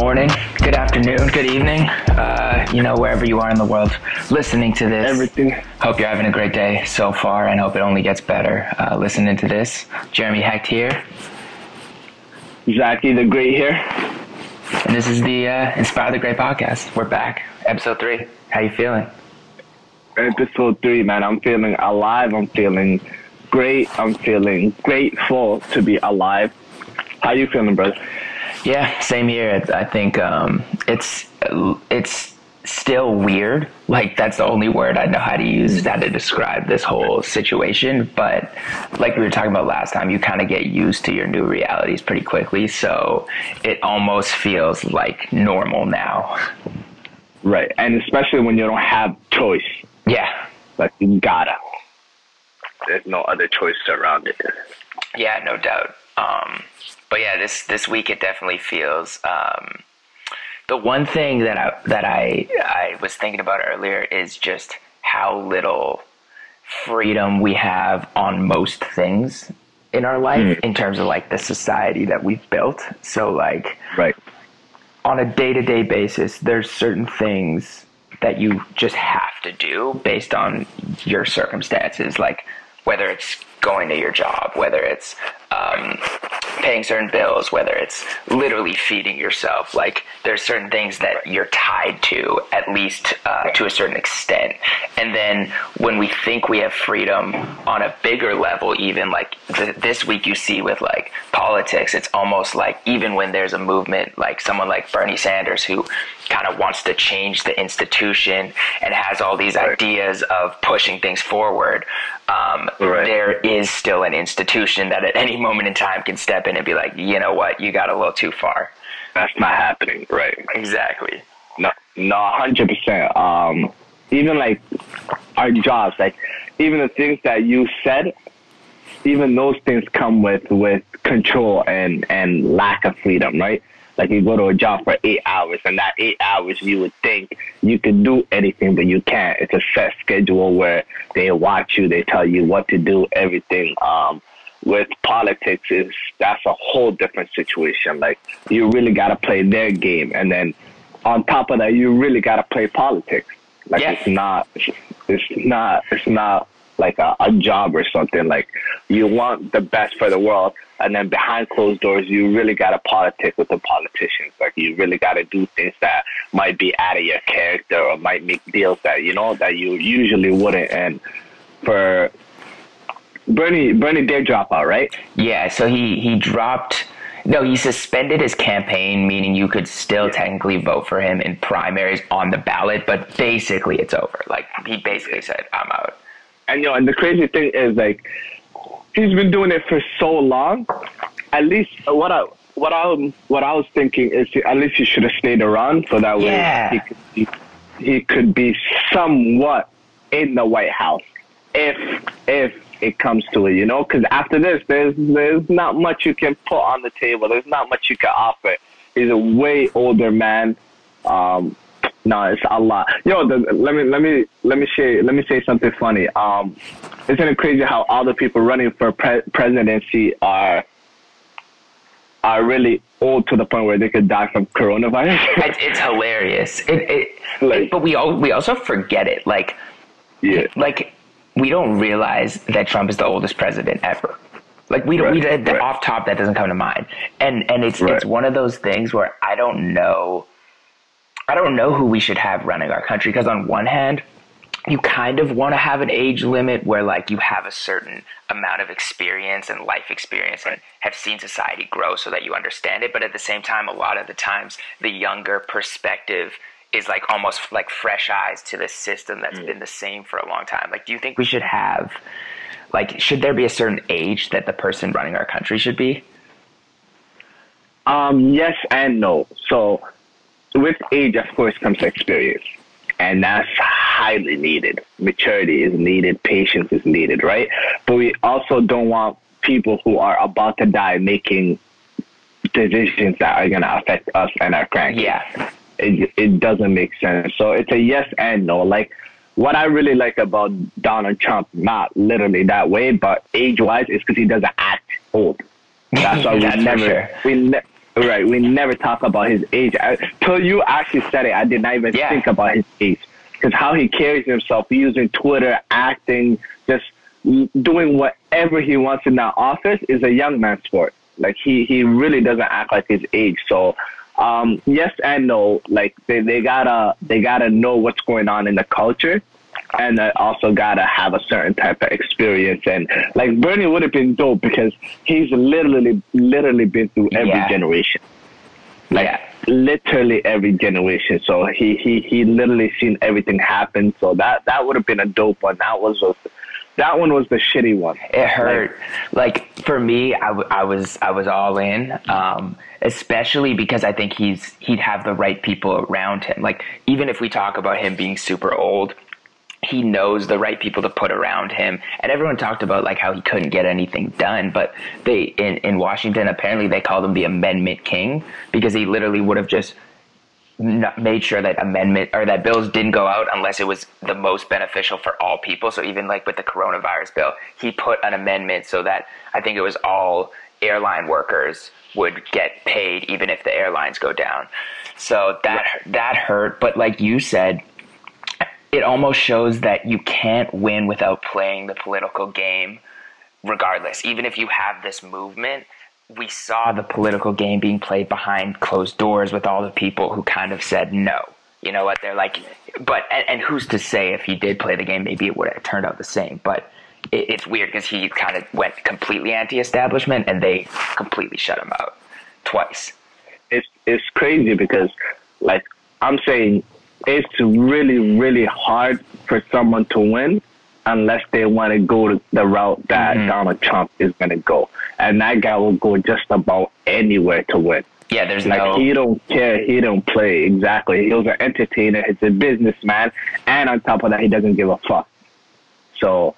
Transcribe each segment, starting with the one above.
morning, good afternoon, good evening, uh, you know, wherever you are in the world listening to this. Everything. Hope you're having a great day so far and hope it only gets better uh, listening to this. Jeremy Hecht here, Zachy the Great here. and this is the uh, Inspire the Great podcast. We're back, episode three. How you feeling? Episode three, man. I'm feeling alive. I'm feeling great. I'm feeling grateful to be alive. How you feeling, brother? Yeah, same here. I think um, it's it's still weird. Like that's the only word I know how to use how to describe this whole situation. But like we were talking about last time, you kind of get used to your new realities pretty quickly. So it almost feels like normal now. Right. And especially when you don't have choice. Yeah, Like you gotta. There's no other choice around it. yeah, no doubt. Um, but yeah, this this week it definitely feels. Um, the one thing that I that I I was thinking about earlier is just how little freedom we have on most things in our life in terms of like the society that we've built. So like Right. on a day-to-day basis there's certain things that you just have to do based on your circumstances like whether it's going to your job whether it's um, paying certain bills whether it's literally feeding yourself. Like there's certain things that you're tied to at least uh, to a certain extent. And then when we think we have freedom on a bigger level even like th- this week you see with like politics it's almost like even when there's a movement like someone like bernie sanders who kind of wants to change the institution and has all these ideas of pushing things forward um, Right. there is still an institution that at any moment in time can step in and be like you know what you got a little too far That's not happening. Right. exactly No, no, hundred percent. Um, even like our jobs, like even the things that you said, even those things come with with control and and lack of freedom, right? Like you go to a job for eight hours, and that eight hours you would think you could do anything, but you can't. It's a set schedule where they watch you, they tell you what to do, everything. Um, with politics is that's a whole different situation. Like you really gotta play their game, and then on top of that, you really gotta play politics. Like Yeah. it's not, it's not, it's not like a, a job or something. Like you want the best for the world, and then behind closed doors, you really gotta politic with the politicians. Like you really gotta do things that might be out of your character or might make deals that you know that you usually wouldn't. And for Bernie, Bernie did drop out, right? Yeah, so he he dropped. No, he suspended his campaign, meaning you could still Yeah. technically vote for him in primaries on the ballot, but basically it's over. Like he basically said, "I'm out." And you know, and the crazy thing is like he's been doing it for so long. At least what I what I what I was thinking is at least he should have stayed around so that way Yeah. he could he, he could be somewhat in the White House if if it comes to it, you know. Because after this, there's there's not much you can put on the table. There's not much you can offer. He's a way older man. Um, no, it's a lot. Yo, the, let me let me let me say let me say something funny. Um, isn't it crazy how all the people running for pre- presidency are are really old to the point where they could die from coronavirus? It's, it's hilarious. It, it, Like- it- but we all we also forget it. Like yeah, like we don't realize that Trump is the oldest president ever. Like we don't, we, Right, the, right. off top that doesn't come to mind, and and it's Right. it's one of those things where I don't know, I don't know who we should have running our country because on one hand, you kind of want to have an age limit where like you have a certain amount of experience and life experience and have seen society grow so that you understand it but at the same time a lot of the times the younger perspective is like almost like fresh eyes to the system that's been the same for a long time. Like do you think we should have like should there be a certain age that the person running our country should be? Um, yes and no. So, with age, of course, comes experience, and that's highly needed. Maturity is needed. Patience is needed, right? But we also don't want people who are about to die making decisions that are going to affect us and our grandkids. yeah It it doesn't make sense. So it's a yes and no. Like what I really like about Donald Trump, not literally that way, but age wise, is because he doesn't act old. That's why we never sure. we ne- right. We never talk about his age. I, till you actually said it, I did not even Yeah. think about his age because how he carries himself, using Twitter, acting, just doing whatever he wants in that office is a young man sport. Like he he really doesn't act like his age. So um, yes and no. Like they, they gotta they gotta know what's going on in the culture. And I also gotta have a certain type of experience, and like Bernie would have been dope because he's literally, literally been through every Yeah. generation like Yeah. literally every generation. So he he he literally seen everything happen. So that that would have been a dope one. That was a, that one was the shitty one. It hurt. Like, for me, I, w- I was I was all in, um, especially because I think he's he'd have the right people around him. Like, even if we talk about him being super old, he knows the right people to put around him. And everyone talked about like how he couldn't get anything done, but they in in Washington apparently they called him the Amendment King because he literally would have just made sure that amendment or that bills didn't go out unless it was the most beneficial for all people. So even like with the coronavirus bill, he put an amendment so that I think it was all airline workers would get paid even if the airlines go down. So that that hurt, but like you said, it almost shows that you can't win without playing the political game regardless. Even if you have this movement, we saw the political game being played behind closed doors with all the people who kind of said no. You know what? They're like, but, and, and who's to say if he did play the game, maybe it would have turned out the same. But it, it's weird because he kind of went completely anti establishment and they completely shut him out twice. It's it's crazy because like I'm saying it's really really hard for someone to win unless they want to go the route that Mhm. Donald Trump is going to go, and that guy will go just about anywhere to win. Yeah, there's Like no. he don't care, he don't play exactly. He was an entertainer, he's a businessman, and on top of that, he doesn't give a fuck. So,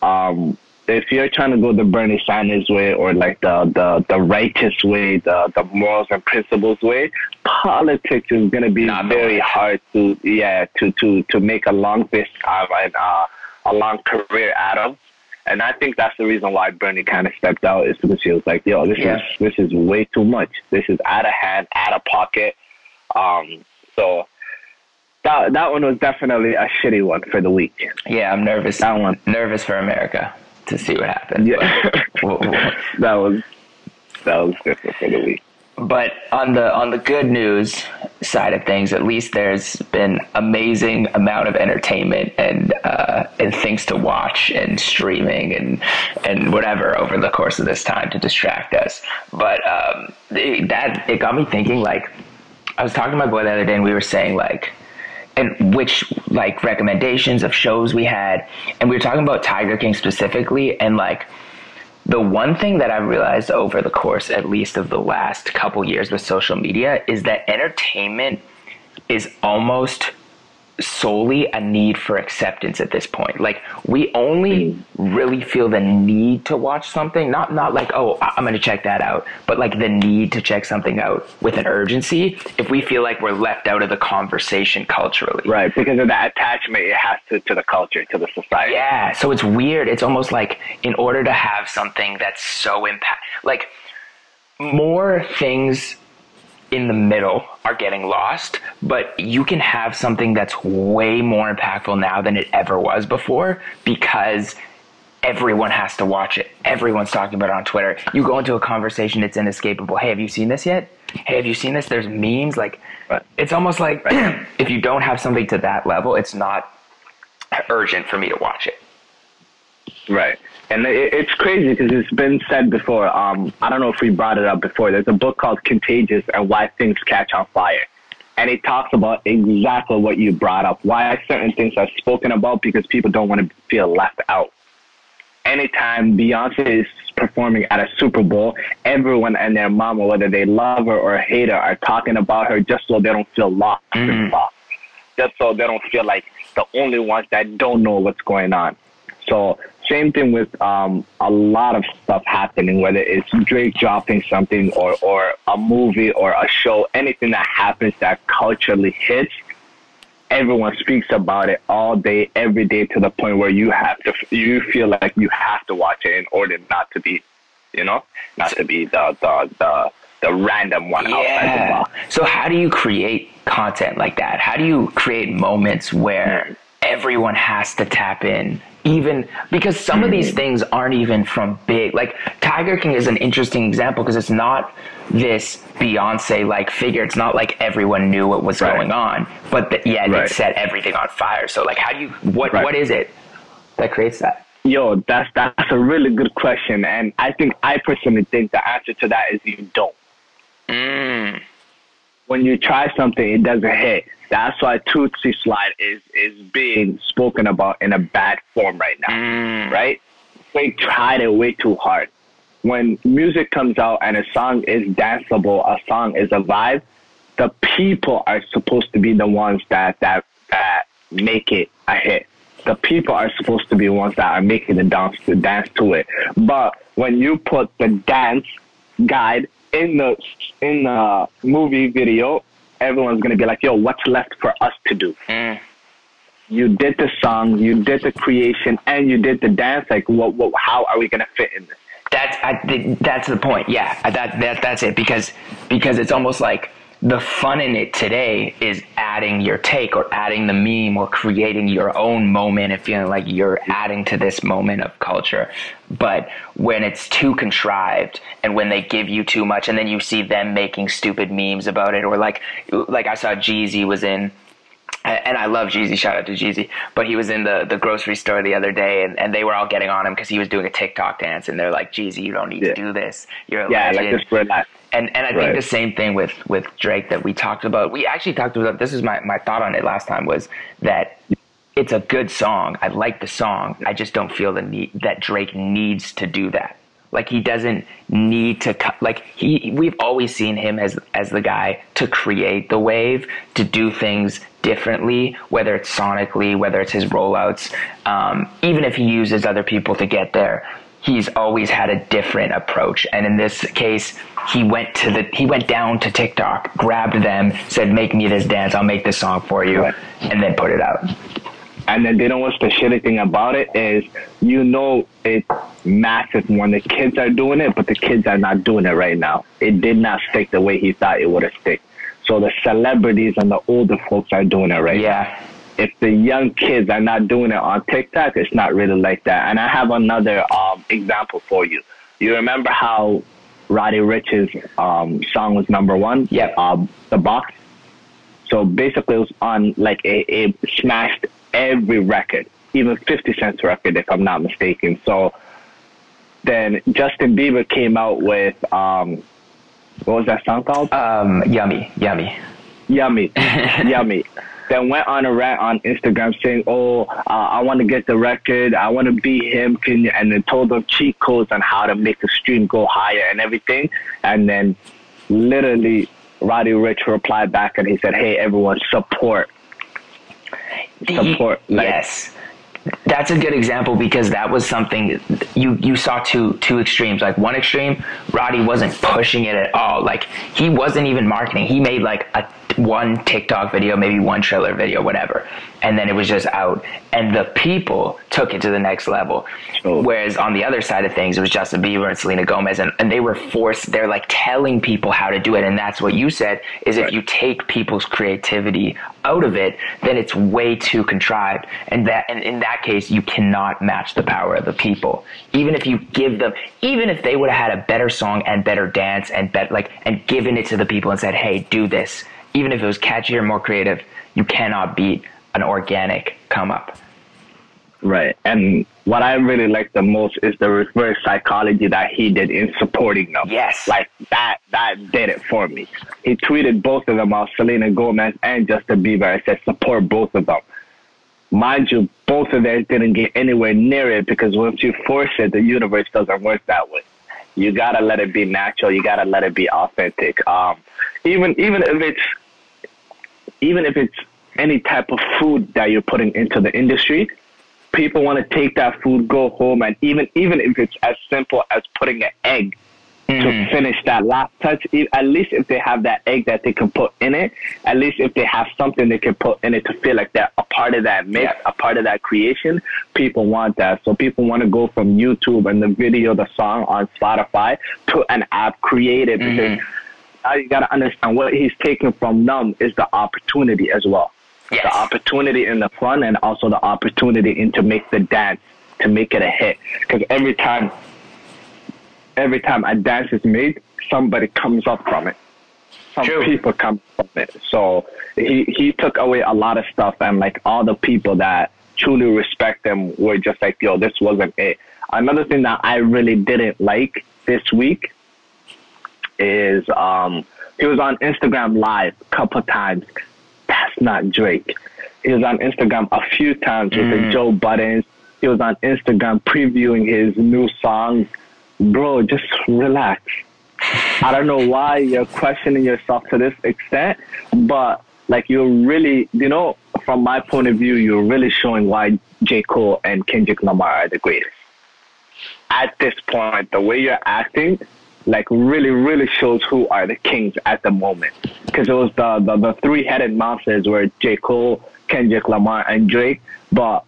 um, if you're trying to go the Bernie Sanders way or like the the, the righteous way, the the morals and principles way, politics is gonna be Not very hard to yeah to to to make a long this time and uh, a long career out of. And I think that's the reason why Bernie kind of stepped out is because he was like, "Yo, this Yeah. is this is way too much. This is out of hand, out of pocket." Um, so that that one was definitely a shitty one for the week. Yeah, I'm nervous. That one. Nervous for America to see what happens. Yeah, we'll- we'll- that was that was different for the week. but on the on the good news side of things, at least there's been amazing amount of entertainment and uh, and things to watch and streaming and and whatever over the course of this time to distract us. But um, it, that it got me thinking. Like I was talking to my boy the other day, and we were saying like and which like recommendations of shows we had. And we were talking about tiger king specifically and like the one thing that i realized over the course at least of the last couple years with social media is that entertainment is almost solely a need for acceptance at this point like we only hmm. really feel the need to watch something not not like oh i'm going to check that out but like the need to check something out with an urgency if we feel like we're left out of the conversation culturally Right, because of that attachment it has to, to the culture, to the society. yeah, so it's weird. It's almost like in order to have something that's so impact, like more things in the middle are getting lost, but you can have something that's way more impactful now than it ever was before because everyone has to watch it. Everyone's talking about it on Twitter. You go into a conversation, it's inescapable. Hey, have you seen this yet? Hey, have you seen this? There's memes. Like, Right. it's almost like if you don't have something to that level, it's not urgent for me to watch it. Right. And it, it's crazy because it's been said before. Um, I don't know if we brought it up before. There's a book called Contagious and Why Things Catch on Fire. And it talks about exactly what you brought up. Why certain things are spoken about because people don't want to feel left out. Anytime Beyonce is performing at a Super Bowl, everyone and their mama, whether they love her or hate her, are talking about her just so they don't feel lost and lost. Just so they don't feel like the only ones that don't know what's going on. So same thing with um, a lot of stuff happening, whether it's Drake dropping something or, or a movie or a show, anything that happens that culturally hits, everyone speaks about it all day, every day to the point where you have to, you feel like you have to watch it in order not to be, you know, not to be the, the, the, the random one outside the box. So how do you create content like that? How do you create moments where everyone has to tap in? Even because some of these Mm. things aren't even from big. Like Tiger King is an interesting example because it's not this Beyonce like figure. It's not like everyone knew what was Right. going on, but th- yet Right. it set everything on fire. So like, how do you? What Right. what is it that creates that? Yo, that's that's a really good question, and I think I personally think the answer to that is you don't. Mm. When you try something, it doesn't hit. That's why Toosie Slide is is being spoken about in a bad form right now, Mm. right? They tried it way too hard. When music comes out and a song is danceable, a song is a vibe, the people are supposed to be the ones that that that make it a hit. The people are supposed to be the ones that are making the dance to dance to it. But when you put the dance guide in the in the movie video, everyone's gonna be like, "Yo, what's left for us to do?" Mm. You did the song, you did the creation, and you did the dance. Like, what? what how are we gonna fit in this? That's I, th- that's the point. Yeah, that that that's it because because it's almost like the fun in it today is adding your take or adding the meme or creating your own moment and feeling like you're adding to this moment of culture. But when it's too contrived and when they give you too much and then you see them making stupid memes about it or like like I saw Jeezy was in and I love Jeezy. Shout out to Jeezy. But he was in the, the grocery store the other day, and, and they were all getting on him because he was doing a TikTok dance, and they're like, "Jeezy, you don't need Yeah. to do this. You're a Yeah, legend." like this for life. And and I think the same thing with with Drake that we talked about. We actually talked about this is my my thought on it last time was that it's a good song. I like the song. I just don't feel the need that Drake needs to do that. Like he doesn't need to cut. Like he, we've always seen him as as the guy to create the wave, to do things differently, whether it's sonically, whether it's his rollouts, um, even if he uses other people to get there. He's always had a different approach, and in this case, he went to the he went down to TikTok, grabbed them, said, "Make me this dance. I'll make this song for you," and then put it out. And then they know what's the shitty thing about it is you know it's massive when the kids are doing it, but the kids are not doing it right now. It did not stick the way he thought it would have stick. So the celebrities and the older folks are doing it right now. Yeah. If the young kids are not doing it on TikTok, it's not really like that. And I have another um, example for you. You remember how Roddy Ricch's um, song was number one? Yeah. Um, the box. So basically, it was on like a, it smashed every record, even 50 Cent's record, if I'm not mistaken. So then Justin Bieber came out with um, what was that song called? Um, yummy, yummy. Yummy, yummy. Then went on a rant on Instagram saying, "Oh, uh, I want to get the record. I want to be him." Can you? And then told them cheat codes on how to make the stream go higher and everything. And then, literally, Roddy Ricch replied back and he said, "Hey, everyone, support." Support, like- yes. That's a good example because that was something you you saw two two extremes. Like one extreme, Roddy wasn't pushing it at all. Like he wasn't even marketing. He made like a one TikTok video, maybe one trailer video, whatever, and then it was just out. And the people took it to the next level. Sure. Whereas on the other side of things, it was Justin Bieber and Selena Gomez, and, and they were forced. They're like telling people how to do it, and that's what you said. Is if you take people's creativity out of it, then it's way too contrived, and that and in that case, you cannot match the power of the people. Even if you give them, even if they would have had a better song and better dance and bet like and given it to the people and said, "Hey, do this," even if it was catchier, more creative, you cannot beat an organic come up. Right. And what I really like the most is the reverse psychology that he did in supporting them. Yes. Like that that did it for me. He tweeted both of them out, Selena Gomez and Justin Bieber. I said support both of them. Mind you, both of them didn't get anywhere near it because once you force it, the universe doesn't work that way. You gotta let it be natural. You gotta let it be authentic. Um, even even if it's even if it's any type of food that you're putting into the industry, people want to take that food, go home, and even even if it's as simple as putting an egg to mm. finish that last touch, at least if they have that egg that they can put in it, at least if they have something they can put in it to feel like they're a part of that mix, Yeah. a part of that creation, people want that. So people want to go from YouTube and the video, the song on Spotify to an app created because mm-hmm. now you gotta understand what he's taking from them is the opportunity as well. Yes. The opportunity in the front and also the opportunity in to make the dance to make it a hit. Because every time, every time a dance is made, somebody comes up from it. Some True. people come from it. So he he took away a lot of stuff, and like all the people that truly respect him were just like, yo, this wasn't it. Another thing that I really didn't like this week is um he was on Instagram live a couple times. That's not Drake. He was on Instagram a few times with the mm. Joe Buttons. He was on Instagram previewing his new song. Bro, just relax. I don't know why you're questioning yourself to this extent, but like you're really, you know, from my point of view, you're really showing why J. Cole and Kendrick Lamar are the greatest. At this point, the way you're acting, like really, really shows who are the kings at the moment. Because it was the, the, the three headed monsters were J. Cole, Kendrick Lamar, and Drake. But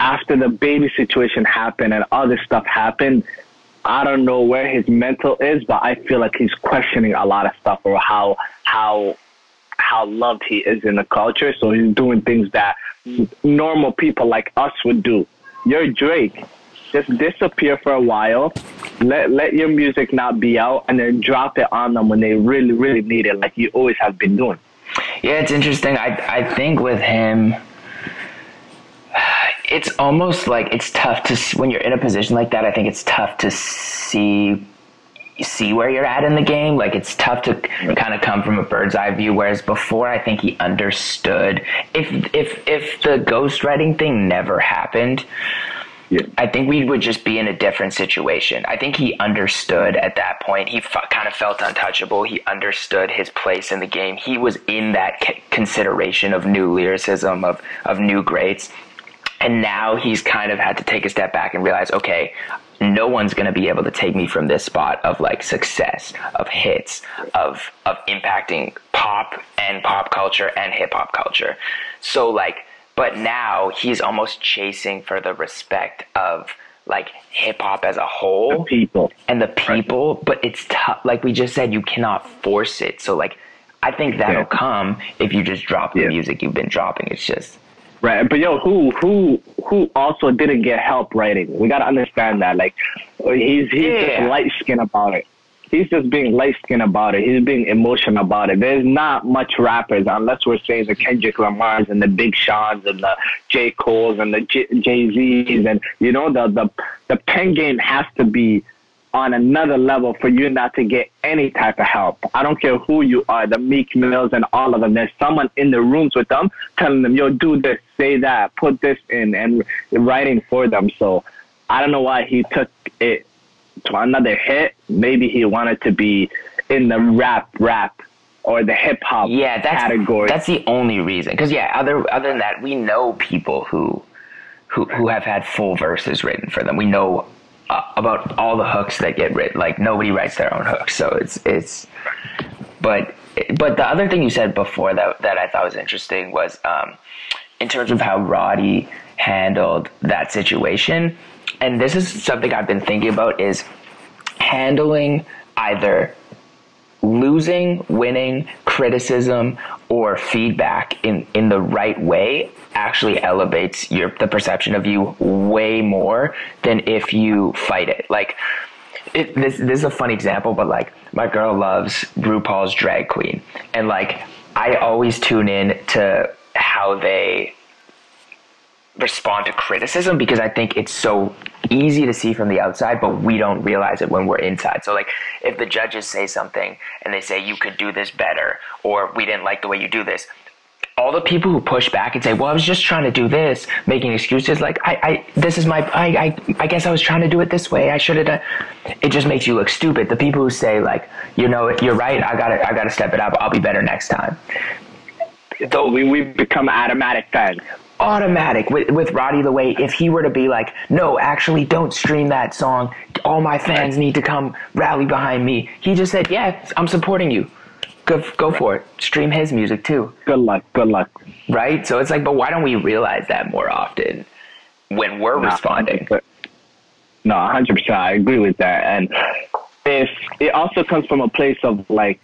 after the baby situation happened and other stuff happened, I don't know where his mental is, but I feel like he's questioning a lot of stuff or how how how loved he is in the culture. So he's doing things that normal people like us would do. You're Drake. Just disappear for a while. Let let your music not be out and then drop it on them when they really, really need it, like you always have been doing. Yeah, it's interesting. I I think with him, it's almost like it's tough to when you're in a position like that. I think it's tough to see see where you're at in the game. Like it's tough to kind of come from a bird's eye view. Whereas before, I think he understood. If if if the ghostwriting thing never happened, Yeah. I think we would just be in a different situation. I think he understood at that point. He f- kind of felt untouchable. He understood his place in the game. He was in that c- consideration of new lyricism, of, of new greats. And now he's kind of had to take a step back and realize, okay, no one's going to be able to take me from this spot of like success, of hits, of of impacting pop and pop culture and hip hop culture. So like, but now he's almost chasing for the respect of like hip hop as a whole People. and the people, but it's tough. Like we just said, you cannot force it. So like, I think that'll Yeah. come if you just drop the Yeah. music you've been dropping. It's just Right, but yo, who who who also didn't get help writing? We gotta understand that. Like, he's he's Yeah. just light skinned about it. He's just being light skinned about it. He's being emotional about it. There's not much rappers unless we're saying the Kendrick Lamars and the Big Sean's and the J Cole's and the Jay Z's and you know the the the pen game has to be on another level for you not to get any type of help. I don't care who you are, the Meek Mills and all of them. There's someone in the rooms with them telling them, yo, do this, say that, put this in, and writing for them. So I don't know why he took it to another hit. Maybe he wanted to be in the rap, rap, or the hip hop yeah, that's category. that's the only reason. Because yeah, other other than that, we know people who who who have had full verses written for them. We know uh, about all the hooks that get written. Like nobody writes their own hooks, so it's it's. But but the other thing you said before that that I thought was interesting was um, in terms of how Roddy handled that situation, and this is something I've been thinking about is handling either losing, winning, criticism, or feedback in, in the right way actually elevates your the perception of you way more than if you fight it. Like it, this this is a funny example, but like my girl loves RuPaul's Drag Queen, and like I always tune in to how they respond to criticism because I think it's so easy to see from the outside, but we don't realize it when we're inside. So, like, if the judges say something and they say you could do this better, or we didn't like the way you do this, all the people who push back and say, "Well, I was just trying to do this," making excuses like, "I, I, this is my, I, I, I guess I was trying to do it this way. I should have done." It just makes you look stupid. The people who say like, "You know, you're right. I gotta, I gotta step it up. I'll be better next time." so we, we become automatic fans. Automatic with, with Roddy the way if he were to be like, no, actually don't stream that song. All my fans need to come rally behind me. He just said, yeah, I'm supporting you. Go, go for it. Stream his music too. Good luck. Good luck. Right? So it's like, but why don't we realize that more often when we're No, responding? 100%. No, hundred percent. I agree with that. And if it also comes from a place of like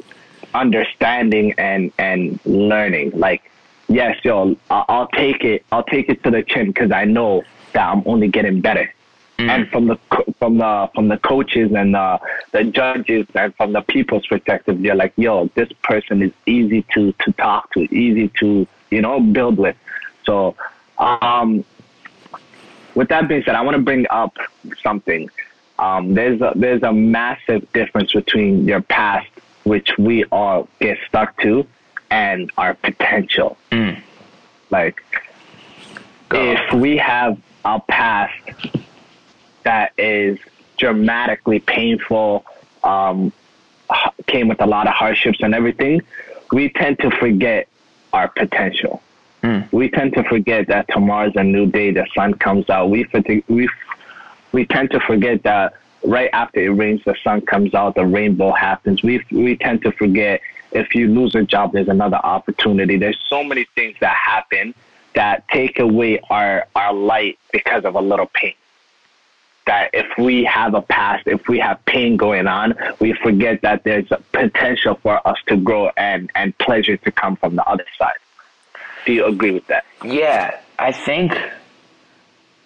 understanding and and learning. Like, yes, yo, I- I'll take it. I'll take it to the chin because I know that I'm only getting better. And from the from the from the coaches and the the judges and from the people's perspective, they're like, yo, this person is easy to to talk to, easy to you know build with. So, um, with that being said, I want to bring up something. Um, there's a, there's a massive difference between your past, which we all get stuck to, and our potential. Mm. Like, Go. if we have a past that is dramatically painful, um, came with a lot of hardships and everything, we tend to forget our potential. Mm. We tend to forget that tomorrow's a new day. The sun comes out. We we we tend to forget that right after it rains, the sun comes out. The rainbow happens. We we tend to forget if you lose a job, there's another opportunity. There's so many things that happen that take away our our light because of a little pain. That if we have a past, if we have pain going on, we forget that there's a potential for us to grow and and pleasure to come from the other side. Do you agree with that? Yeah, I think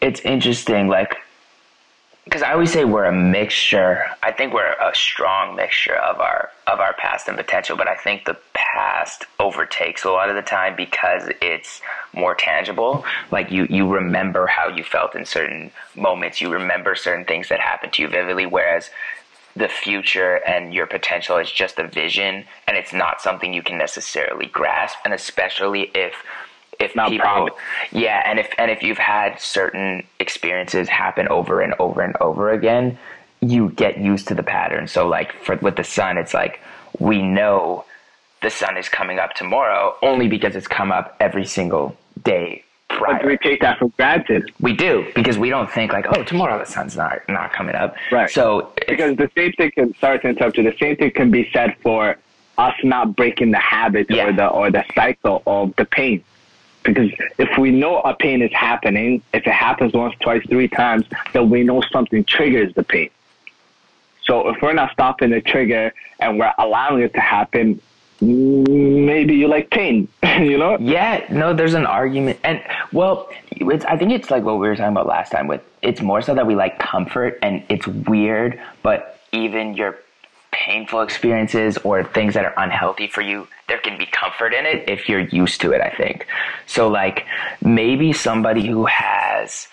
it's interesting, like, because I always say we're a mixture. I think we're a strong mixture of our of our past and potential, but I think the past overtakes a lot of the time because it's more tangible. Like you, you remember how you felt in certain moments. You remember certain things that happened to you vividly, whereas the future and your potential is just a vision and it's not something you can necessarily grasp and especially if if Not people yeah and if and if you've had certain experiences happen over and over and over again you get used to the pattern so like for with the sun it's like we know the sun is coming up tomorrow only because it's come up every single day prior But we take that for granted. we do because we don't think like oh tomorrow the sun's not not coming up Right. so Because the same thing can sorry to interrupt you. The same thing can be said for us not breaking the habit Yeah. or the or the cycle of the pain. Because if we know a pain is happening, if it happens once, twice, three times, then we know something triggers the pain. So if we're not stopping the trigger and we're allowing it to happen, maybe you like pain, you know? Yeah, no, there's an argument, and well, it's, I think it's like what we were talking about last time. With it's more so that we like comfort, and it's weird, but even your painful experiences or things that are unhealthy for you, there can be comfort in it if you're used to it. I think so. Like maybe somebody who has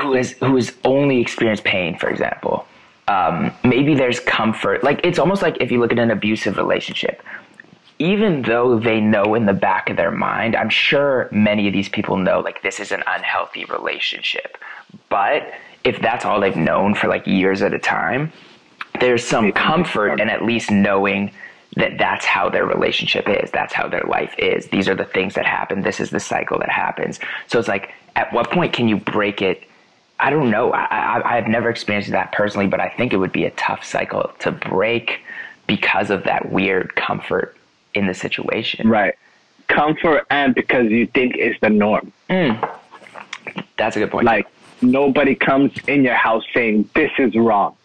who has who has only experienced pain, for example. Um, maybe there's comfort. Like it's almost like if you look at an abusive relationship even though they know in the back of their mind, I'm sure many of these people know like this is an unhealthy relationship. But if that's all they've known for like years at a time, there's some comfort in at least knowing that that's how their relationship is. That's how their life is. These are the things that happen. This is the cycle that happens. So it's like, at what point can you break it? I don't know. I, I, I've never experienced that personally, but I think it would be a tough cycle to break because of that weird comfort in the situation. Right. Comfort and because you think it's the norm. Mm. That's a good point. Like nobody comes in your house saying this is wrong.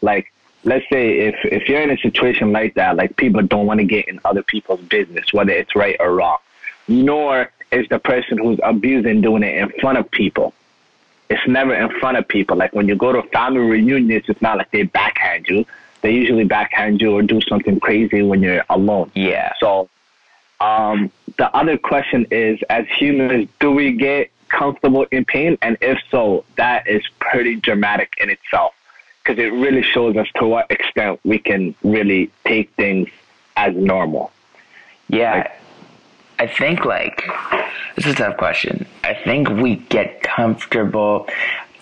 Like let's say if if you're in a situation like that, like people don't want to get in other people's business, whether it's right or wrong. Nor is the person who's abusing doing it in front of people. It's never in front of people. Like when you go to family reunions, it's not like they backhand you. They usually backhand you or do something crazy when you're alone. yeah. So, um, the other question is, as humans, do we get comfortable in pain? And if so, that is pretty dramatic in itself because it really shows us to what extent we can really take things as normal. Yeah. I think like this is a tough question. I think we get comfortable.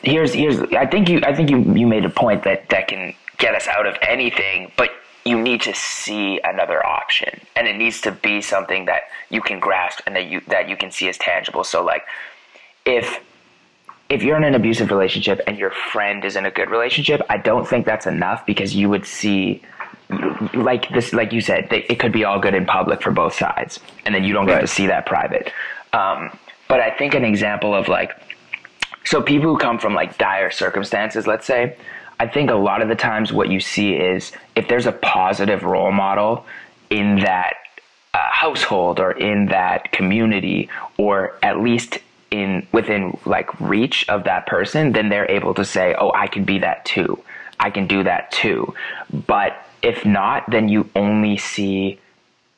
Here's here's I think you I think you you made a point that that can get us out of anything, but you need to see another option and it needs to be something that you can grasp and that you that you can see as tangible. So like if if you're in an abusive relationship and your friend is in a good relationship, I don't think that's enough because you would see like this like you said they, it could be all good in public for both sides and then you don't get Right. to see that private um, but i think an example of like so people who come from like dire circumstances let's say I think a lot of the times what you see is if there's a positive role model in that uh, household or in that community, or at least in within like reach of that person, then they're able to say, "Oh, I can be that too. I can do that too." But if not, then you only see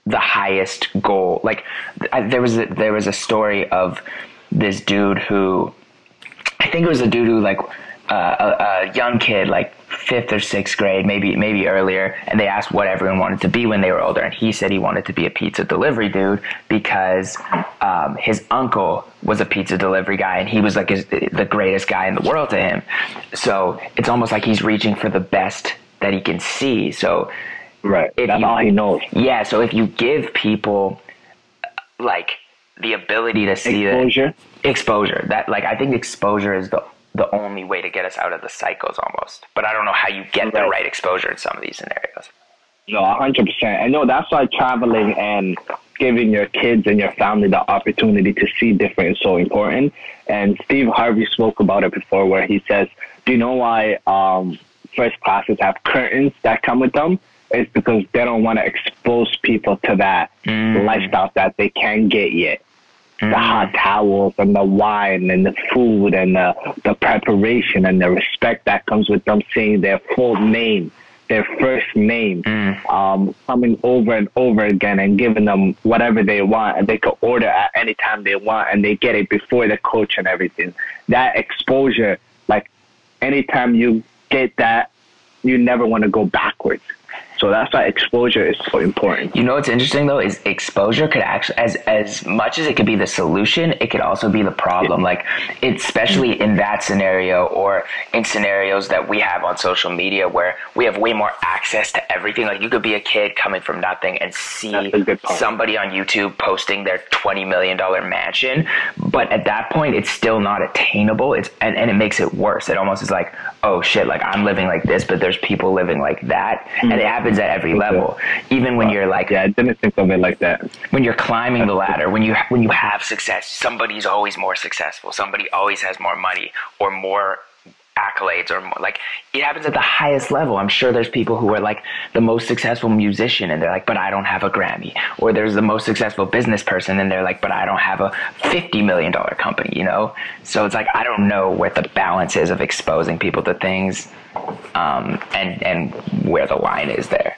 the highest goal. Like I, there was a, there was a story of this dude who I think it was a dude who like uh, a, a, young kid, like fifth or sixth grade, maybe maybe earlier, and they asked what everyone wanted to be when they were older, and he said he wanted to be a pizza delivery dude because um, his uncle was a pizza delivery guy, and he was like his, the greatest guy in the world to him. So it's almost like he's reaching for the best that he can see. So right, that's you, all he knows. Yeah, so if you give people like the ability to see exposure, that, exposure that like I think exposure is the the only way to get us out of the cycles almost. But I don't know how you get right. the right exposure in some of these scenarios. No, 100%. I know that's why traveling and giving your kids and your family the opportunity to see different is so important. And Steve Harvey spoke about it before where he says, do you know why um, first classes have curtains that come with them? It's because they don't want to expose people to that mm. lifestyle that they can't get yet mm. the hot towels and the wine and the food and the, the preparation and the respect that comes with them saying their full name, their first name, mm. um, coming over and over again and giving them whatever they want and they could order at any time they want and they get it before the coach and everything. That exposure, like anytime you get that, you never want to go backwards. So that's why exposure is so important. You know what's interesting though is exposure could actually, as as much as it could be the solution, it could also be the problem. Yeah. Like, especially in that scenario or in scenarios that we have on social media where we have way more access to everything. Like, you could be a kid coming from nothing and see somebody on YouTube posting their twenty million dollar mansion, but at that point, it's still not attainable. It's and, and it makes it worse. It almost is like, oh shit, like I'm living like this, but there's people living like that, mm-hmm. and it happens happens at every level. Even when you're like, yeah, I didn't think of it like that. When you're climbing the ladder, when you when you have success, somebody's always more successful. Somebody always has more money or more accolades or more, like it happens at the highest level. I'm sure there's people who are like the most successful musician and they're like, but I don't have a Grammy. Or there's the most successful business person and they're like, but I don't have a $50 million company, you know? So it's like, I don't know where the balance is of exposing people to things um, and, and where the line is there.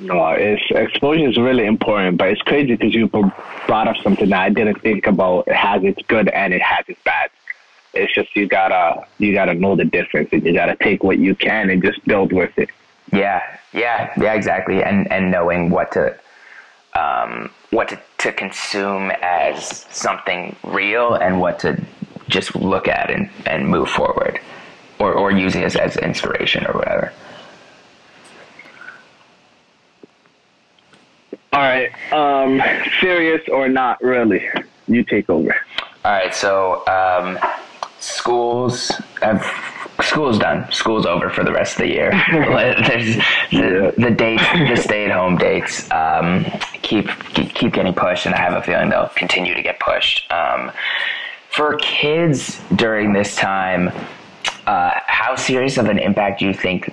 No, it's exposure is really important, but it's crazy because you brought up something that I didn't think about. It has its good and it has its bad. It's just you gotta you gotta know the difference, and you gotta take what you can and just build with it. Yeah, yeah, yeah, exactly. And and knowing what to um, what to, to consume as something real and what to just look at and, and move forward or, or using it as, as inspiration or whatever. All right. Um, serious or not really? You take over. All right. So um, schools have school's done. School's over for the rest of the year. There's the, the dates, the stay-at-home dates, um, keep keep getting pushed, and I have a feeling they'll continue to get pushed. Um, for kids during this time, uh, how serious of an impact do you think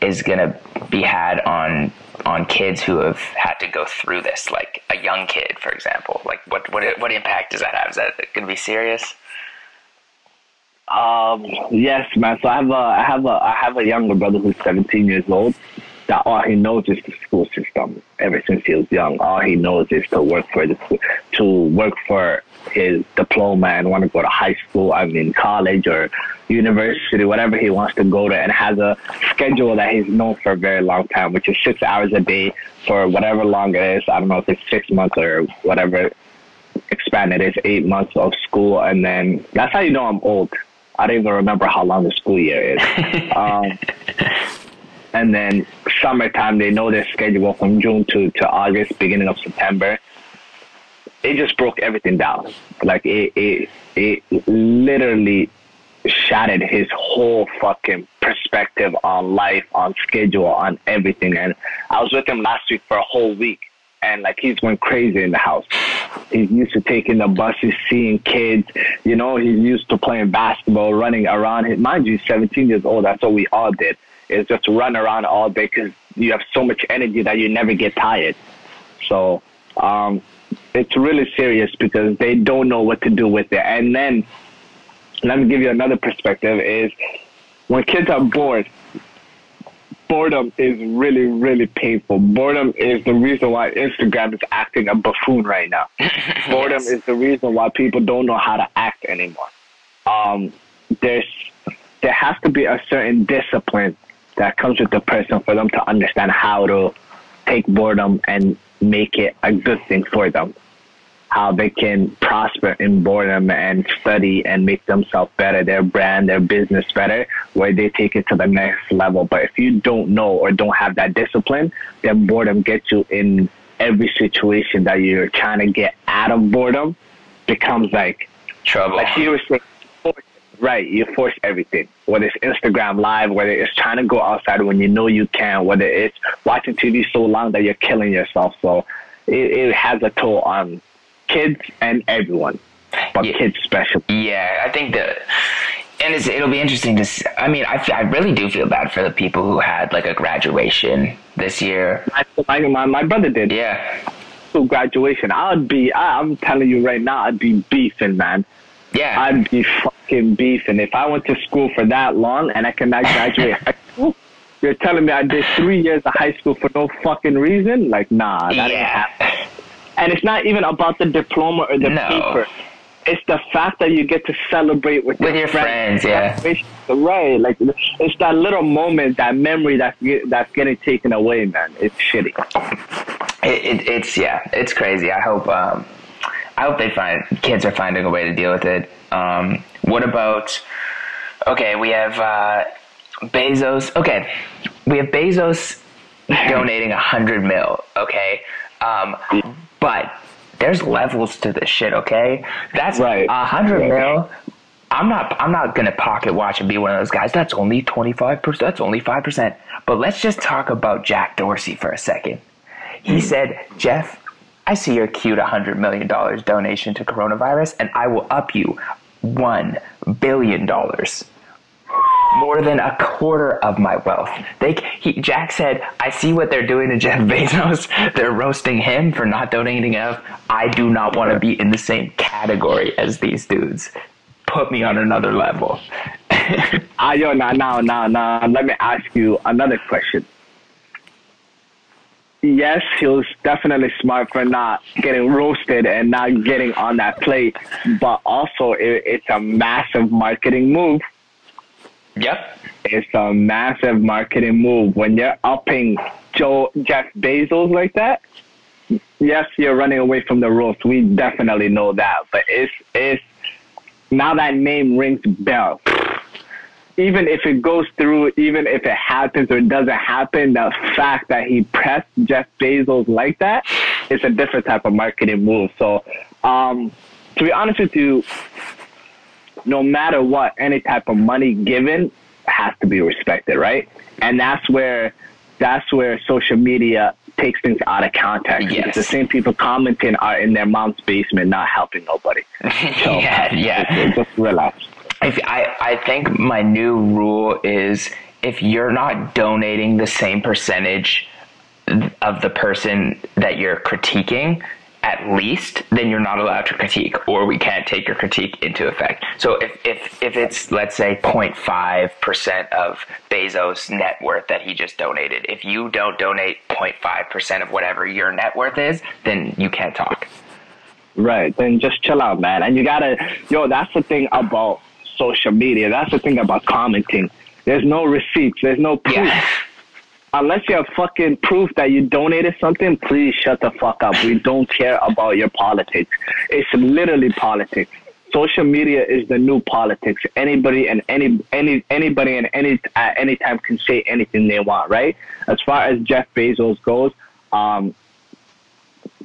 is going to be had on on kids who have had to go through this, like a young kid, for example? Like, what what what impact does that have? Is that going to be serious? Um, yes, man. So I have a, I have a, I have a younger brother who's 17 years old. That all he knows is the school system. Ever since he was young, all he knows is to work for the to work for his diploma and want to go to high school. I mean, college or university, whatever he wants to go to, and has a schedule that he's known for a very long time, which is six hours a day for whatever long it is. I don't know if it's six months or whatever expanded. It's eight months of school, and then that's how you know I'm old I don't even remember how long the school year is. um, and then summertime, they know their schedule from June to, to August, beginning of September. It just broke everything down. Like it, it, it literally shattered his whole fucking perspective on life, on schedule, on everything. And I was with him last week for a whole week, and like he's going crazy in the house. He's used to taking the buses, seeing kids. You know, he's used to playing basketball, running around. Mind you, he's 17 years old. That's what we all did. Is just run around all day because you have so much energy that you never get tired. So um, it's really serious because they don't know what to do with it. And then let me give you another perspective: is when kids are bored, boredom is really, really painful. Boredom is the reason why Instagram is acting a buffoon right now. boredom Yes. is the reason why people don't know how to act anymore. Um, there's there has to be a certain discipline that comes with the person for them to understand how to take boredom and make it a good thing for them. How they can prosper in boredom and study and make themselves better, their brand, their business better, where they take it to the next level. But if you don't know or don't have that discipline, then boredom gets you in every situation that you're trying to get out of boredom becomes like Trouble. like you were saying, right? You force everything, whether it's Instagram Live, whether it's trying to go outside when you know you can, whether it's watching TV so long that you're killing yourself. So it, it has a toll on kids and everyone, but Yeah. kids special. Yeah, I think that, and it's, it'll be interesting to. See, I mean, I I really do feel bad for the people who had like a graduation this year. I, my, my, my brother did Yeah, to graduation. I'd be, I, I'm telling you right now, I'd be beefing, man. yeah. I'd be fucking beefing. If I went to school for that long and I cannot graduate high school, you're telling me I did three years of high school for no fucking reason? Like, nah, that ain't yeah. happening. And it's not even about the diploma or the No. paper. It's the fact that you get to celebrate with, With your friends, yeah. Right, like it's that little moment, that memory that's that's getting taken away, man. It's shitty. It, it, it's yeah, it's crazy. I hope um, I hope they find kids are finding a way to deal with it. Um, what about? Okay, we have uh, Bezos. Okay, we have Bezos donating a hundred mil. Okay, um, but there's levels to this shit. Okay, that's Right. a hundred Right. mil. I'm not. I'm not gonna pocket watch and be one of those guys. That's only twenty five percent. That's only five percent. But let's just talk about Jack Dorsey for a second. He said, Jeff, I see your cute $100 million donation to coronavirus, and I will up you $1 billion. More than a quarter of my wealth. They, he, Jack said, I see what they're doing to Jeff Bezos. They're roasting him for not donating enough. I do not want to be in the same category as these dudes. Put me on another level. Ah, yo, now, now, now, now, let me ask you another question. Yes, he was definitely smart for not getting roasted and not getting on that plate, but also it, it's a massive marketing move. Yep. It's a massive marketing move when you're upping Joe Jeff Bezos like that. Yes, you're running away from the roast. We definitely know that, but it's it's now that name rings bell. Even if it goes through, even if it happens or doesn't happen, the fact that he pressed Jeff Bezos like that, it's a different type of marketing move. So, um, to be honest with you, no matter what, any type of money given has to be respected, right? And that's where that's where social media takes things out of context. Yes. Because the same people commenting are in their mom's basement, not helping nobody. So yeah, yeah. just, just relax. If I, I think my new rule is if you're not donating the same percentage of the person that you're critiquing, at least, then you're not allowed to critique, or we can't take your critique into effect. So if, if, if it's, let's say, 0.5% of Bezos' net worth that he just donated, if you don't donate 0.5% of whatever your net worth is, then you can't talk. Right. Then just chill out, man. And you gotta, yo, that's the thing about social media. That's the thing about commenting. There's no receipts. There's no proof. Yeah. Unless you have fucking proof that you donated something, please shut the fuck up. We don't care about your politics. It's literally politics. Social media is the new politics. Anybody and any any anybody and any at any time can say anything they want, right? As far as Jeff Bezos goes, um,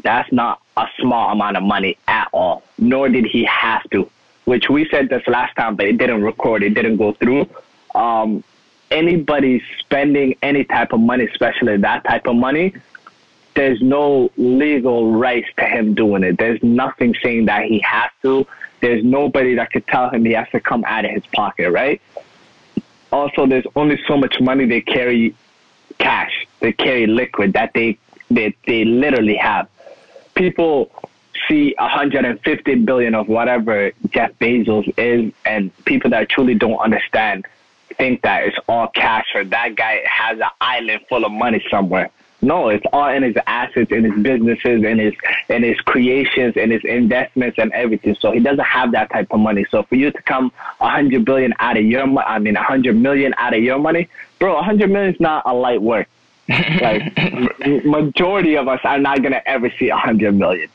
that's not a small amount of money at all. Nor did he have to, which we said this last time, but it didn't record. It didn't go through. Um, anybody spending any type of money, especially that type of money, there's no legal rights to him doing it. There's nothing saying that he has to. There's nobody that could tell him he has to come out of his pocket, right? Also, there's only so much money they carry cash, they carry liquid that they they, they literally have. People see 150 billion of whatever Jeff Bezos is, and people that truly don't understand think that it's all cash or that guy has an island full of money somewhere. No, it's all in his assets, in his businesses, in his in his creations, in his investments, and everything. So he doesn't have that type of money. So for you to come a hundred billion out of your, I mean, a hundred million out of your money, bro, a hundred million is not a light work. like majority of us are not gonna ever see a hundred million.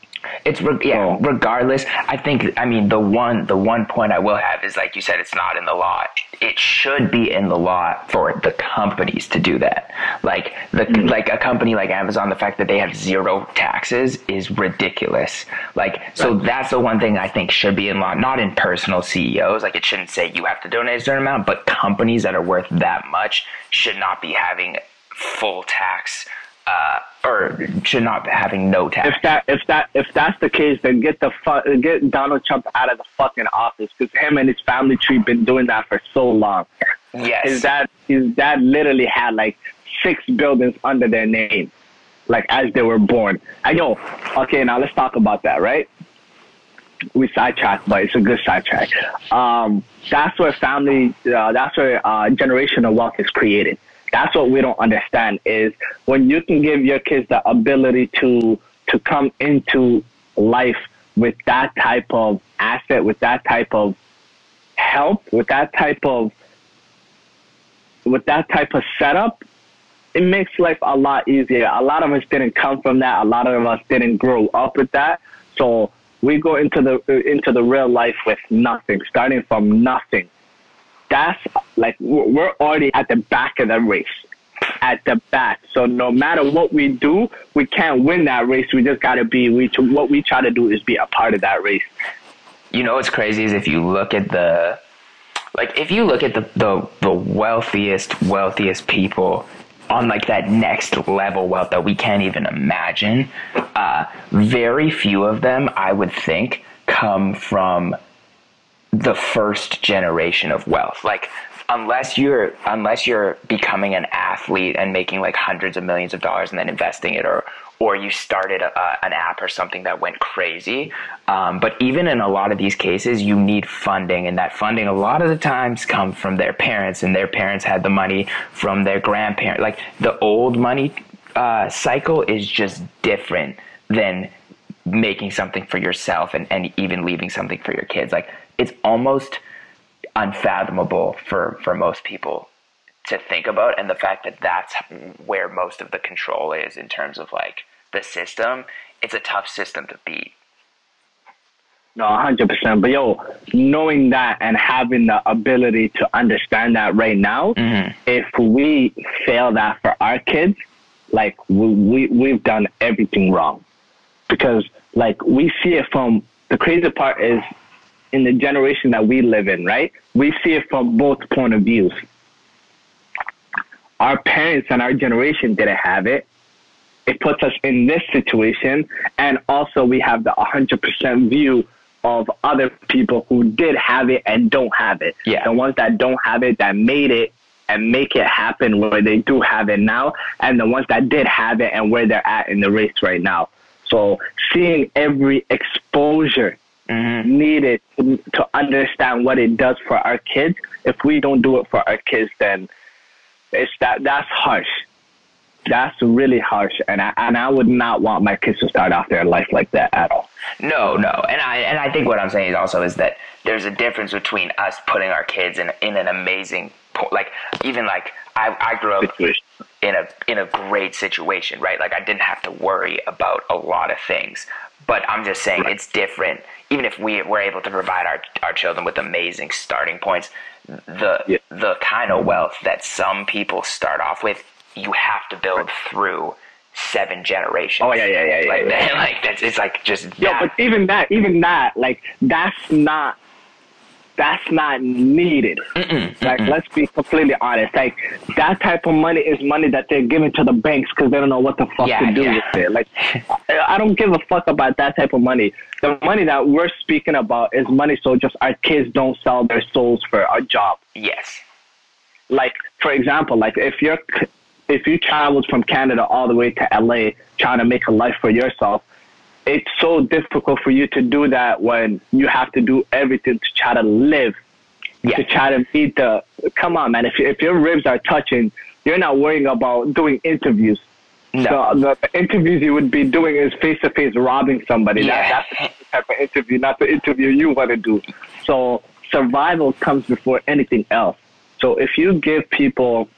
It's re- yeah. Oh. Regardless, I think I mean the one the one point I will have is like you said, it's not in the law. It should be in the law for the companies to do that. Like the mm-hmm. like a company like Amazon, the fact that they have zero taxes is ridiculous. Like so, right. that's the one thing I think should be in law, not in personal CEOs. Like it shouldn't say you have to donate a certain amount, but companies that are worth that much should not be having full tax uh, or should not be having no tax. If that if that if that's the case, then get the fu- get Donald Trump out of the fucking office because him and his family tree been doing that for so long. Yes, his dad his dad literally had like six buildings under their name, like as they were born. I know. Okay, now let's talk about that, right? We sidetrack, but it's a good sidetrack. Um, that's where family, uh, that's where uh, generational wealth is created that's what we don't understand is when you can give your kids the ability to to come into life with that type of asset, with that type of help, with that type of with that type of setup, it makes life a lot easier. A lot of us didn't come from that. A lot of us didn't grow up with that. So we go into the into the real life with nothing, starting from nothing that's like we're already at the back of the race at the back. So no matter what we do, we can't win that race. We just got to be. We what we try to do is be a part of that race. You know what's crazy is if you look at the, like if you look at the the, the wealthiest wealthiest people on like that next level wealth that we can't even imagine. Uh, very few of them, I would think, come from the first generation of wealth. Like unless you're unless you're becoming an athlete and making like hundreds of millions of dollars and then investing it or or you started a, an app or something that went crazy. Um, but even in a lot of these cases, you need funding, and that funding a lot of the times come from their parents, and their parents had the money from their grandparents. Like the old money uh, cycle is just different than making something for yourself and, and even leaving something for your kids. Like it's almost unfathomable for for most people to think about and the fact that that's where most of the control is in terms of like the system it's a tough system to beat. No 100% but yo knowing that and having the ability to understand that right now mm-hmm. if we fail that for our kids like we, we we've done everything wrong. Because like we see it from the crazy part is in the generation that we live in, right? We see it from both point of views. Our parents and our generation didn't have it. It puts us in this situation. And also we have the 100% view of other people who did have it and don't have it. Yeah. The ones that don't have it, that made it and make it happen where they do have it now, and the ones that did have it and where they're at in the race right now. So seeing every exposure mm-hmm. needed to, to understand what it does for our kids. If we don't do it for our kids, then it's that that's harsh. That's really harsh, and I and I would not want my kids to start off their life like that at all. No, no, and I and I think what I'm saying is also is that there's a difference between us putting our kids in in an amazing like even like I I grew up situation. in a in a great situation, right? Like I didn't have to worry about a lot of things, but I'm just saying right. it's different even if we were able to provide our, our children with amazing starting points, the yeah. the kind of wealth that some people start off with, you have to build right. through seven generations. Oh yeah, yeah, yeah, like, yeah, yeah. like that's it's like just yeah. But even that, even that, like that's not that's not needed. Mm-mm, like, mm-mm. let's be completely honest. Like, that type of money is money that they're giving to the banks because they don't know what the fuck Yeah, to do yeah. with it. Like, I I don't give a fuck about that type of money. The money that we're speaking about is money so just our kids don't sell their souls for a job yes. like for example, like if you're if you traveled from Canada all the way to LA trying to make a life for yourself, it's so difficult for you to do that when you have to do everything to try to live, Yeah. to try to meet the. Come on, man! If you, if your ribs are touching, you're not worrying about doing interviews. No. So the interviews you would be doing is face to face robbing somebody. Yeah. That, that's the type of interview, not the interview you want to do. So survival comes before anything else. So if you give people,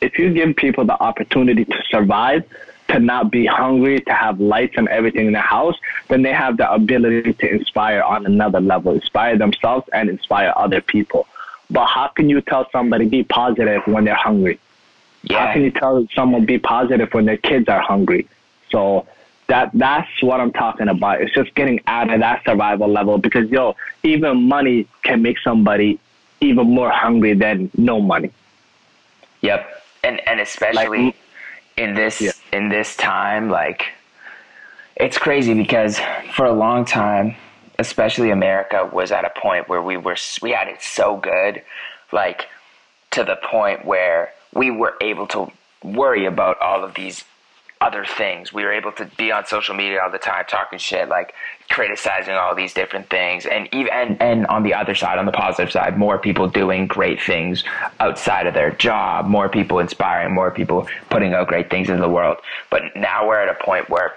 if you give people the opportunity to survive, to not be hungry, to have lights and everything in the house, then they have the ability to inspire on another level, inspire themselves and inspire other people. But how can you tell somebody be positive when they're hungry? Yeah. How can you tell someone be positive when their kids are hungry? So that that's what I'm talking about. It's just getting out of that survival level because yo, even money can make somebody even more hungry than no money. Yep. And and especially Like- in this Yeah. in this time, like it's crazy because for a long time, especially America was at a point where we were we had it so good, like to the point where we were able to worry about all of these other things. We were able to be on social media all the time talking shit, like criticizing all these different things. And even and, and on the other side, on the positive side, more people doing great things outside of their job, more people inspiring, more people putting out great things into the world. But now we're at a point where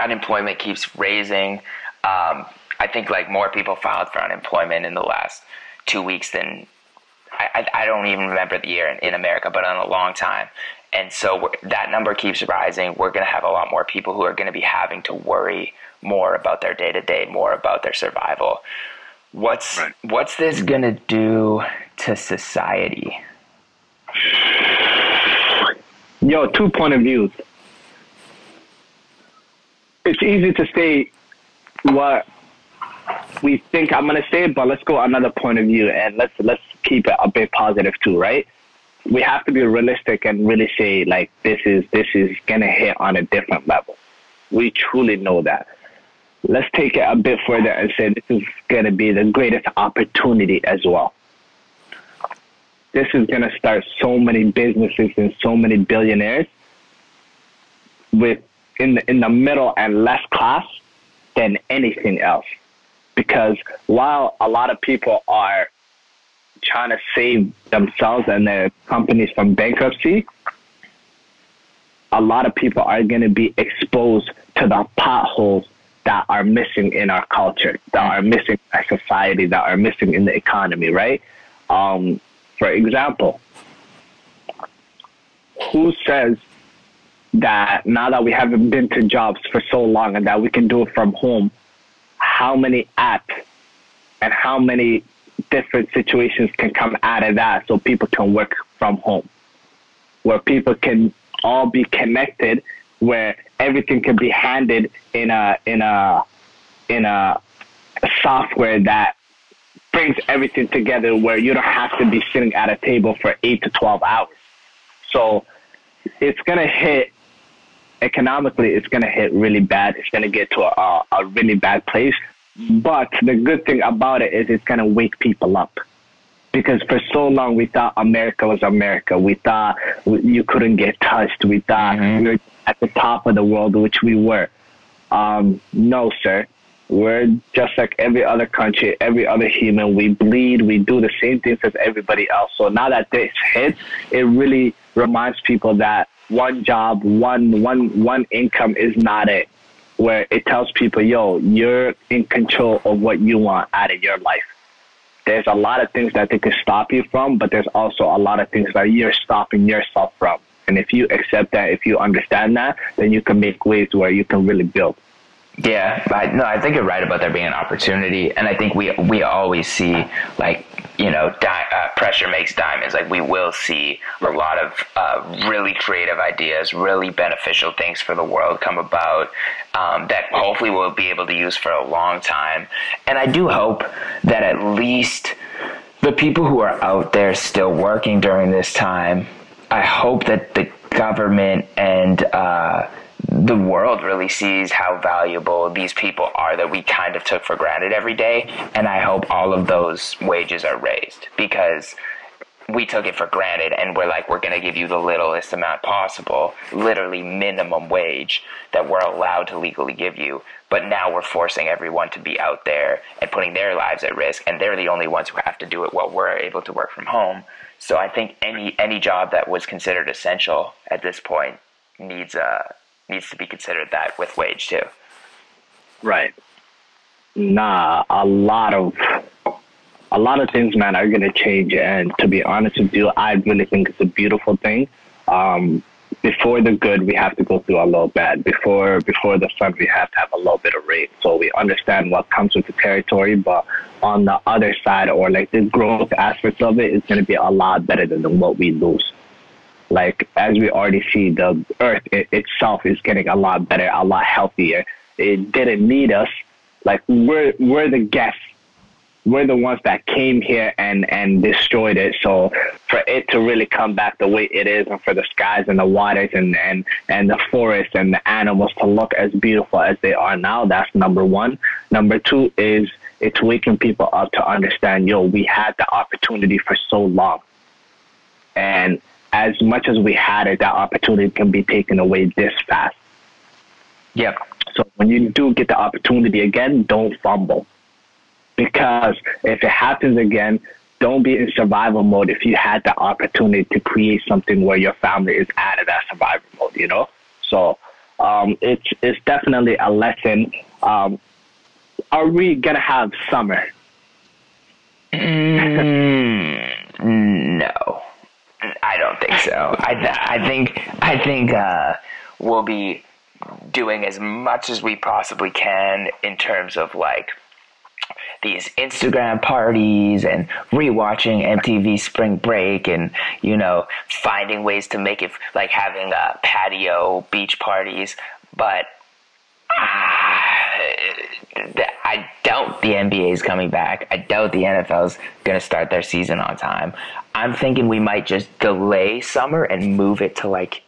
unemployment keeps raising. Um, I think like more people filed for unemployment in the last two weeks than I, I, don't even remember the year in, in America, but in a long time. And so we're, that number keeps rising. We're going to have a lot more people who are going to be having to worry more about their day to day, more about their survival. What's Right. what's this going to do to society? Yo, two point of views. It's easy to say what we think I'm gonna say, but let's go another point of view and let's let's keep it a bit positive too, right? We have to be realistic and really say like this is this is gonna hit on a different level. We truly know that. Let's take it a bit further and say this is gonna be the greatest opportunity as well this is to start so many businesses and so many billionaires with in the, in the middle and less class than anything else because while a lot of people are trying to save themselves and their companies from bankruptcy a lot of people are going to be exposed to the potholes that are missing in our culture that are missing in society that are missing in the economy right? Um, for example, who says that now that we haven't been to jobs for so long and that we can do it from home, how many apps and how many different situations can come out of that so people can work from home? Where people can all be connected, where everything can be handed in a in a in a software that brings everything together where you don't have to be sitting at a table for eight to 12 hours. So it's going to hit economically, it's going to hit really bad. It's going to get to a, a really bad place. But the good thing about it is it's going to wake people up. Because for so long we thought America was America. We thought you couldn't get touched. We thought Mhm. we were at the top of the world, which we were. Um, no, sir. We're just like every other country, every other human. We bleed. We do the same things as everybody else. So now that this hits, it really reminds people that one job, one one one income is not it. Where it tells people, yo, you're in control of what you want out of your life. There's a lot of things that they could stop you from, but there's also a lot of things that you're stopping yourself from. And if you accept that, if you understand that, then you can make ways where you can really build. Yeah, I, no, I think you're right about there being an opportunity, and I think we we always see like you know, di- uh, pressure makes diamonds. Like we will see a lot of uh, really creative ideas, really beneficial things for the world come about um, that hopefully we'll be able to use for a long time. And I do hope that at least the people who are out there still working during this time, I hope that the government and uh, the world really sees how valuable these people are that we kind of took for granted every day. And I hope all of those wages are raised because we took it for granted and we're like, we're going to give you the littlest amount possible, literally minimum wage that we're allowed to legally give you. But now we're forcing everyone to be out there and putting their lives at risk. And they're the only ones who have to do it while we're able to work from home. So I think any, any job that was considered essential at this point needs a, needs to be considered that with wage too. Right. Nah, a lot of a lot of things, man, are gonna change. And to be honest with you, I really think it's a beautiful thing. Um, before the good, we have to go through a little bad. Before before the sun, we have to have a little bit of rain. So we understand what comes with the territory, but on the other side, or like the growth aspects of it, it's gonna be a lot better than what we lose like as we already see, the Earth it, itself is getting a lot better, a lot healthier. It didn't need us. Like we're we're the guests. We're the ones that came here and and destroyed it. So for it to really come back the way it is, and for the skies and the waters and and and the forests and the animals to look as beautiful as they are now, that's number one. Number two is it's waking people up to understand, yo, we had the opportunity for so long. And as much as we had it, that opportunity can be taken away this fast. Yep. So when you do get the opportunity again, don't fumble. Because if it happens again, don't be in survival mode if you had the opportunity to create something where your family is out of that survival mode, you know? So um, it's, it's definitely a lesson. Um, are we going to have summer? Mm, no. I don't think so. I th- I think I think uh, we'll be doing as much as we possibly can in terms of like these Instagram parties and rewatching MTV Spring Break and you know finding ways to make it like having uh, patio beach parties, but. Uh, I doubt the NBA is coming back. I doubt the NFL is going to start their season on time. I'm thinking we might just delay summer and move it to like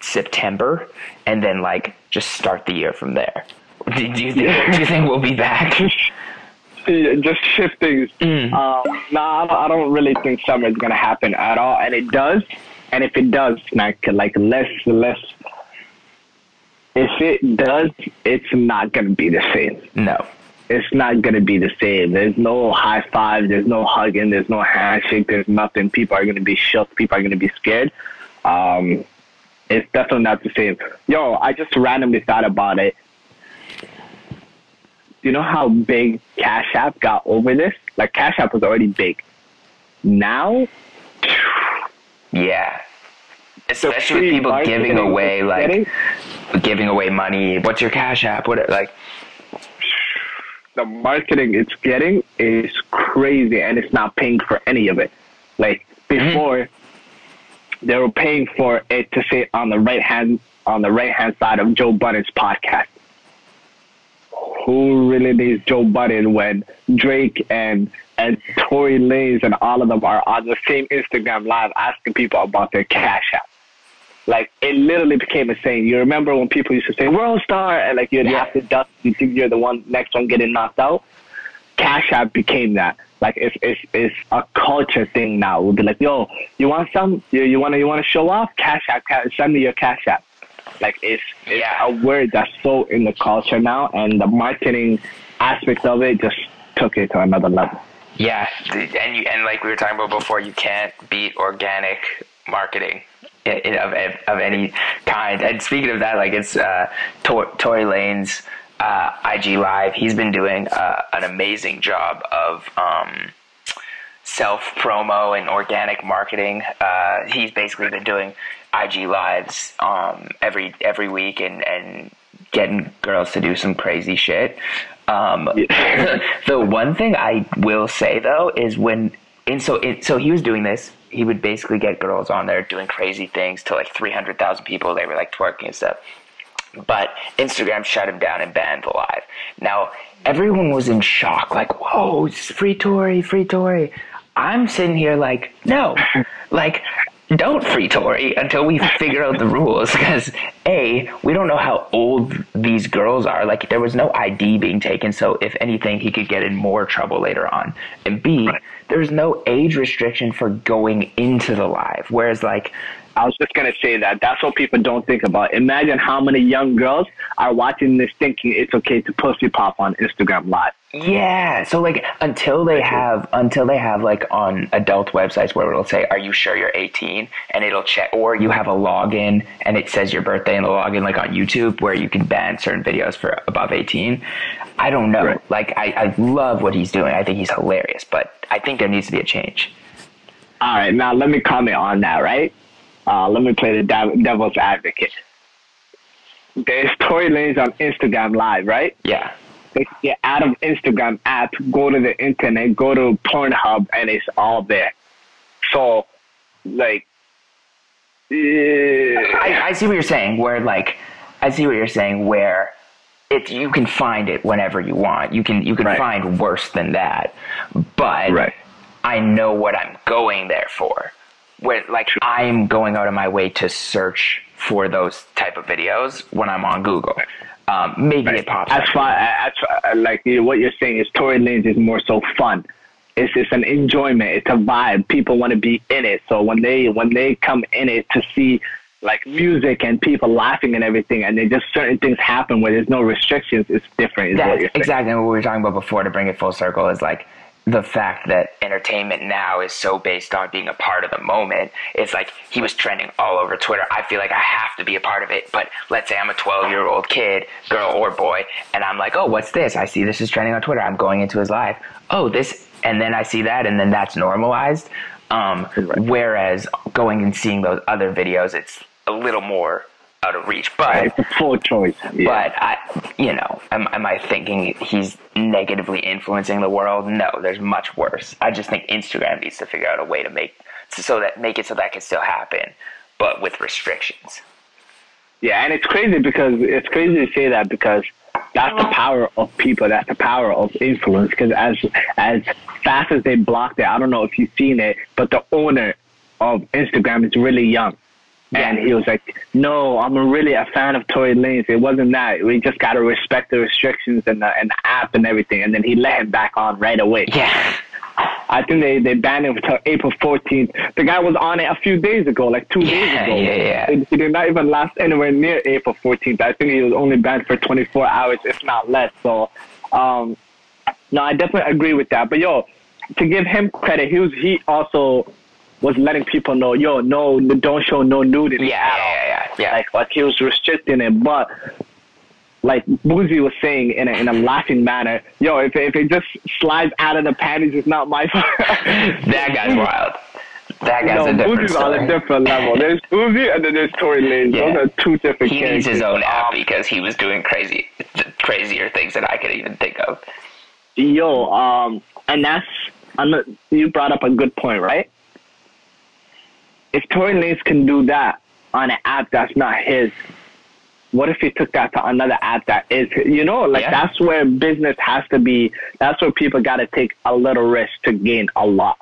September, and then like just start the year from there. Do, do you think? do you think we'll be back? just shift things. Mm. Um, nah, I don't really think summer is gonna happen at all, and it does. And if it does, like like less less. If it does, it's not gonna be the same. No it's not going to be the same. There's no high five. There's no hugging. There's no handshake. There's nothing. People are going to be shook. People are going to be scared. Um, it's definitely not the same. Yo, I just randomly thought about it. You know how big Cash App got over this? Like Cash App was already big. Now, yeah, especially with people giving away like getting? giving away money. What's your Cash App? What like? the marketing it's getting is crazy and it's not paying for any of it. Like before mm-hmm. they were paying for it to sit on the right hand on the right hand side of Joe Budden's podcast. Who really needs Joe Budden when Drake and and Tory Lanez and all of them are on the same Instagram live asking people about their cash app? Like it literally became a saying. You remember when people used to say "World Star" and like you'd yeah. have to duck. You think you're the one next one getting knocked out. Cash App became that. Like it's it's it's a culture thing now. We'll be like, "Yo, you want some? You you want to you want to show off? Cash App, cash, send me your Cash App." Like it's it's yeah. a word that's so in the culture now, and the marketing aspect of it just took it to another level. Yeah, and you and like we were talking about before, you can't beat organic marketing of, of any kind. And speaking of that, like it's uh, Tory Lanez uh, IG Live. He's been doing uh, an amazing job of um, self promo and organic marketing. Uh, he's basically been doing IG lives um, every every week and and getting girls to do some crazy shit. Um, the one thing I will say though is when and so it, so he was doing this. He would basically get girls on there doing crazy things to like 300,000 people. They were like twerking and stuff. But Instagram shut him down and banned the live. Now, everyone was in shock, like, whoa, it's free Tory, free Tory. I'm sitting here like, no, like, don't free Tory until we figure out the rules. Because A, we don't know how old these girls are. Like, there was no ID being taken, so if anything, he could get in more trouble later on. And B, there's no age restriction for going into the live. Whereas, like, I was just gonna say that. That's what people don't think about. Imagine how many young girls are watching this thinking it's okay to pussy pop on Instagram Live. Yeah. So like until they have until they have like on adult websites where it'll say, Are you sure you're eighteen? And it'll check or you have a login and it says your birthday in the login like on YouTube where you can ban certain videos for above eighteen. I don't know. Right. Like I, I love what he's doing. I think he's hilarious, but I think there needs to be a change. All right, now let me comment on that, right? Uh, let me play the devil's advocate. There's Tory Lanez on Instagram Live, right? Yeah. They can get out of Instagram app, go to the internet, go to Pornhub, and it's all there. So, like, I, I see what you're saying. Where like, I see what you're saying. Where it you can find it whenever you want. You can you can Right. find worse than that. But Right. I know what I'm going there for. Where like I'm going out of my way to search for those type of videos when I'm on Google. Um, maybe it pops. far as uh, like you know, what you're saying is Tory Lanez is more so fun. It's it's an enjoyment. It's a vibe. People want to be in it. So when they when they come in it to see like music and people laughing and everything, and then just certain things happen where there's no restrictions, it's different. Is what That's you're exactly what we were talking about before to bring it full circle is like the fact that entertainment now is so based on being a part of the moment. It's like he was trending all over Twitter. I feel like I have to be a part of it. But let's say I'm a 12 year old kid, girl or boy, and I'm like, oh, what's this? I see this is trending on Twitter. I'm going into his live. Oh, this, and then I see that, and then that's normalized. Um, Right. Whereas going and seeing those other videos, it's a little more out of reach. But It's a full choice. Yeah. but I, you know, am, am I thinking he's negatively influencing the world? No, there's much worse. I just think Instagram needs to figure out a way to make so that make it so that can still happen, but with restrictions. Yeah, and it's crazy because it's crazy to say that because that's the power of people. That's the power of influence. Because as as fast as they blocked it, I don't know if you've seen it, but the owner of Instagram is really young. And he was like, "No, I'm really a fan of Tory Lanez. It wasn't that. We just gotta respect the restrictions and the and the app and everything." And then he let him back on right away. Yeah, I think they, they banned him until April 14th. The guy was on it a few days ago, like two days ago. yeah, yeah. He, he did not even last anywhere near April 14th. I think he was only banned for 24 hours, if not less. So, um, no, I definitely agree with that. But yo, to give him credit, he was he also was letting people know, yo, no, don't show no nudity. yeah, yeah, yeah, yeah. Like, like he was restricting it, but like Boosie was saying in a, in a laughing manner, yo, if if it just slides out of the panties, it's not my fault. that guy's wild. That guy's no, a different Boosie's on a different level. There's Boosie and then there's Tory Lanez. Yeah. Those are two different He characters. needs his own app because he was doing crazy, crazier things than I could even think of. Yo, um, and that's I'm, you brought up a good point, right? If Tory Lanez can do that on an app that's not his, what if he took that to another app that is? You know, like Yeah. that's where business has to be. That's where people got to take a little risk to gain a lot.